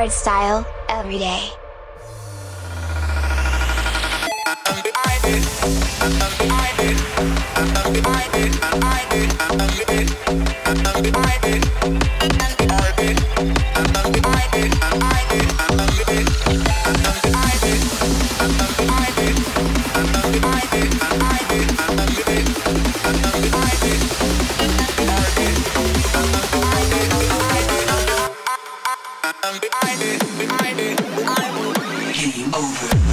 hard style every day. I did. Game over.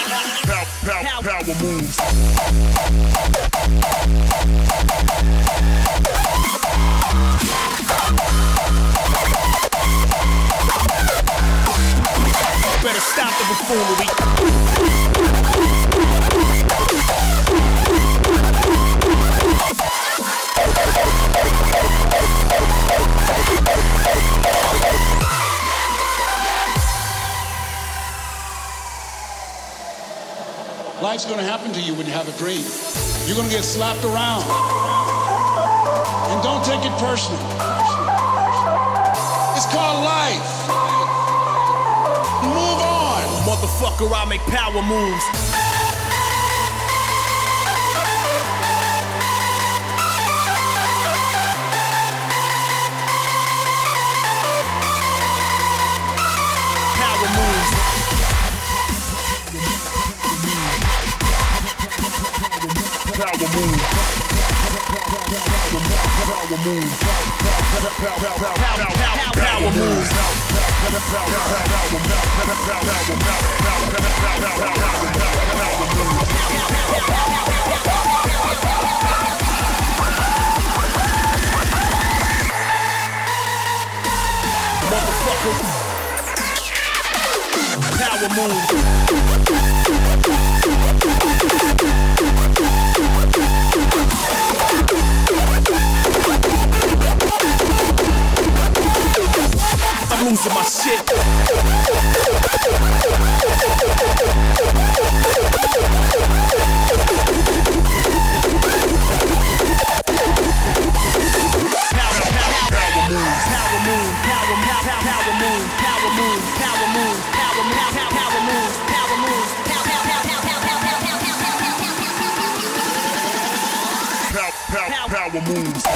Power, power, power moves. Better stop the buffoonery. Life's gonna happen to you when you have a dream. You're gonna get slapped around. And don't take it personal. It's called life. Move on. Motherfucker, I make power moves. move. Power move. Power move. Power move. motherfucker. Power move. Losing my shit. power moves.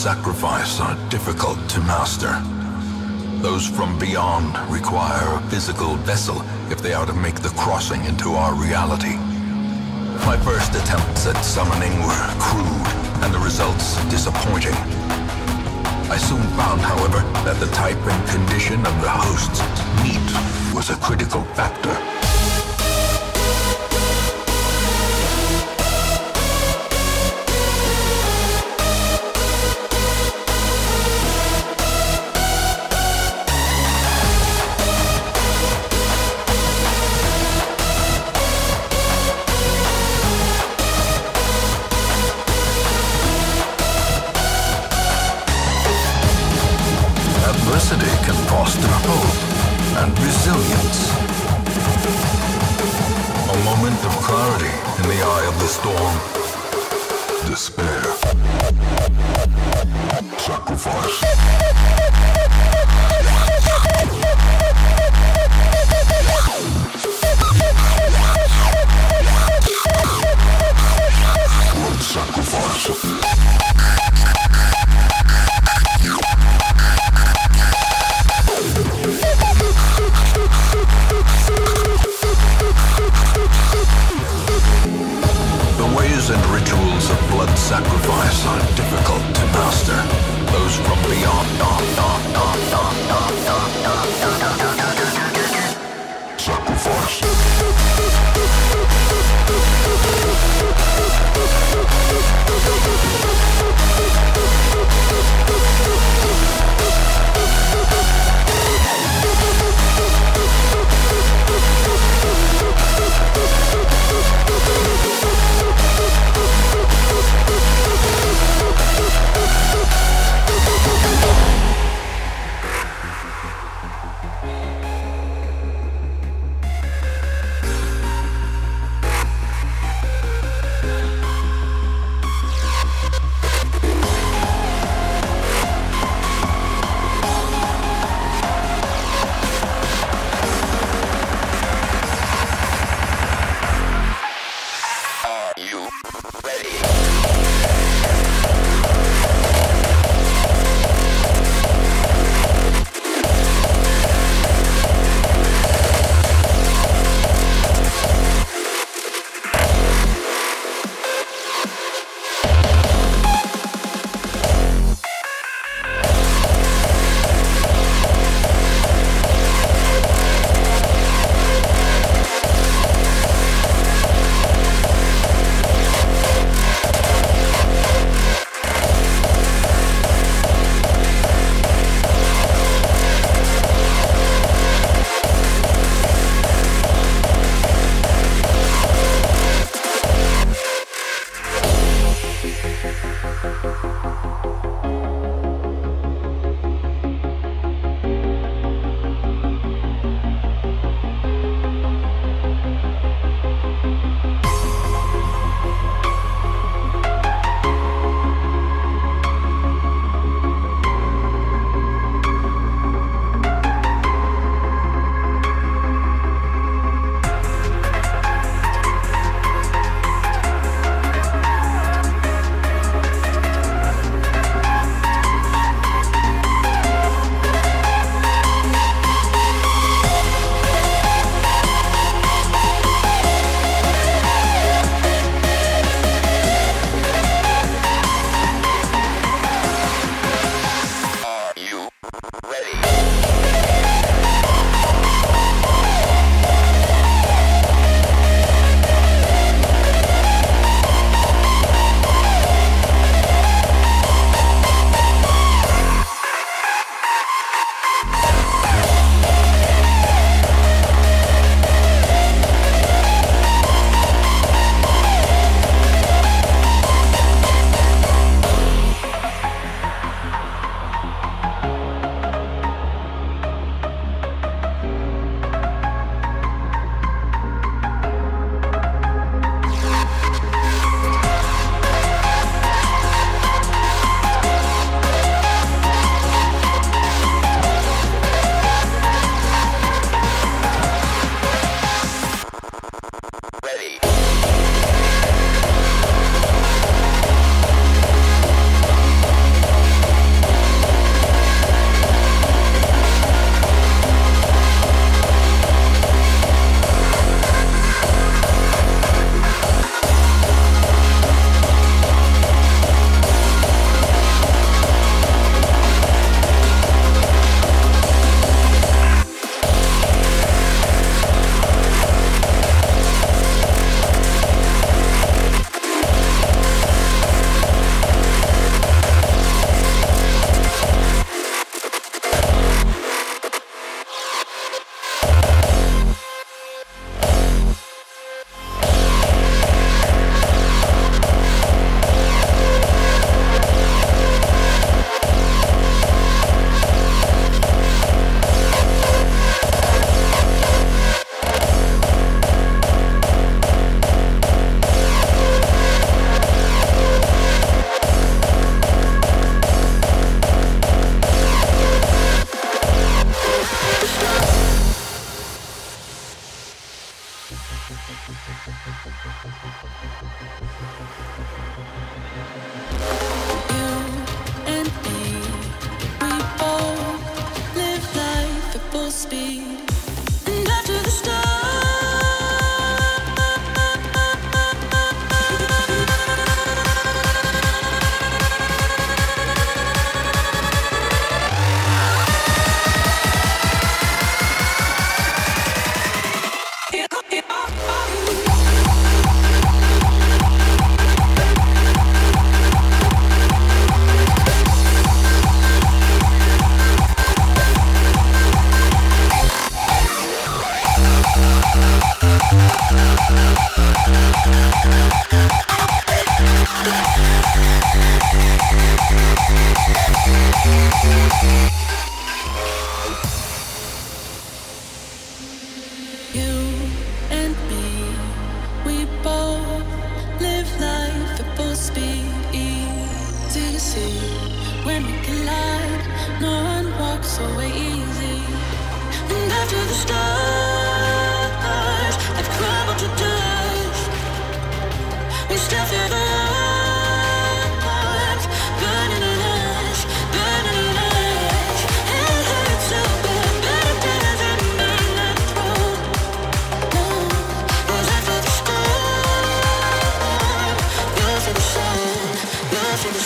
Sacrifice are difficult to master. Those from beyond require a physical vessel if they are to make the crossing into our reality. My first attempts at summoning were crude, and the results disappointing. I soon found, however, that the type and condition of the host's meat was a critical factor.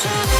Thank you.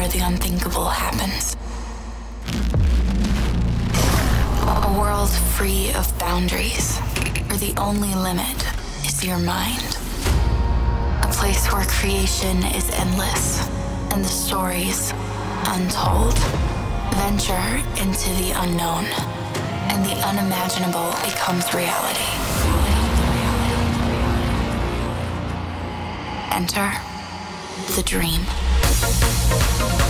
where the unthinkable happens. A world free of boundaries, where the only limit is your mind. A place where creation is endless and the stories untold. Venture into the unknown, and the unimaginable becomes reality. Enter the dream. Thank you.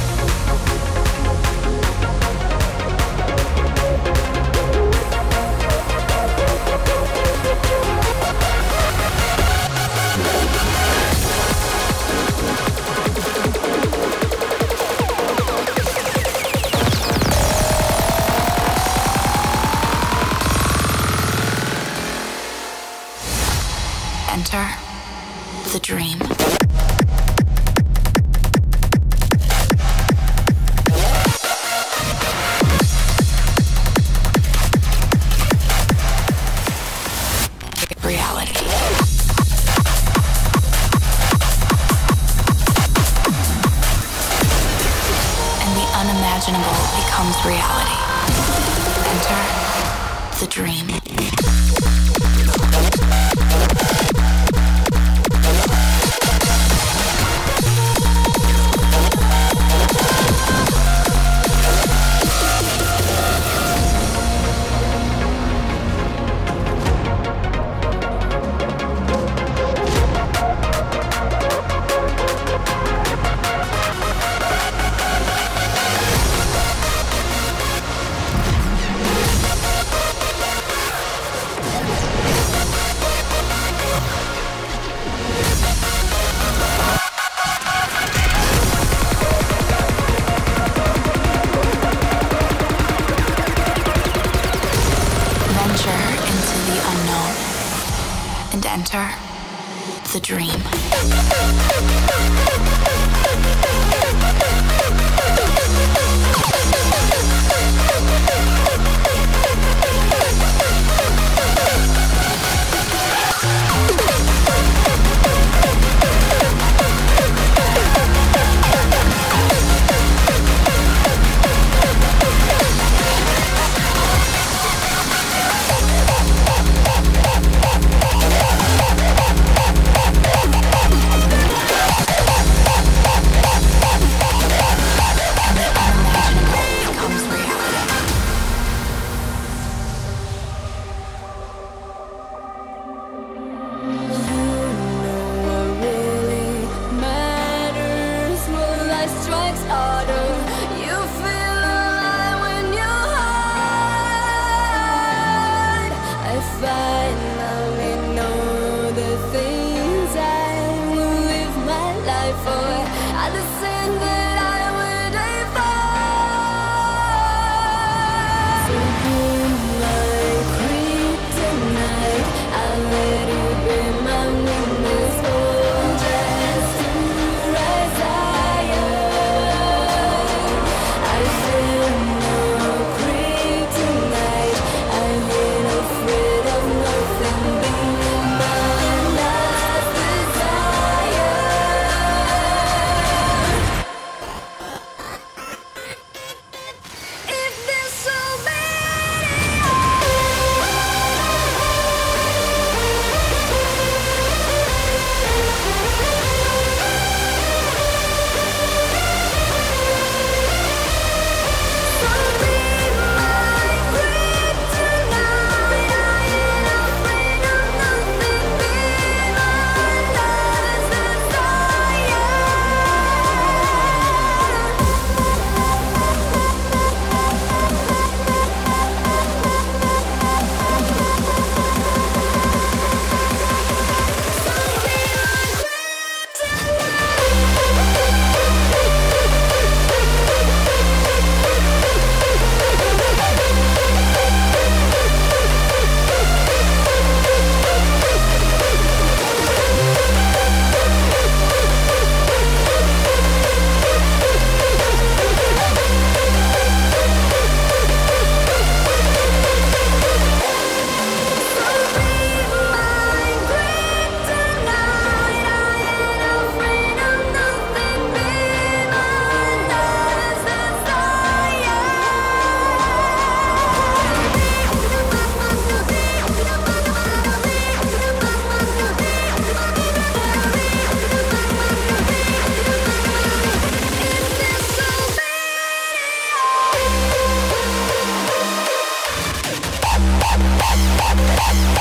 Hmm.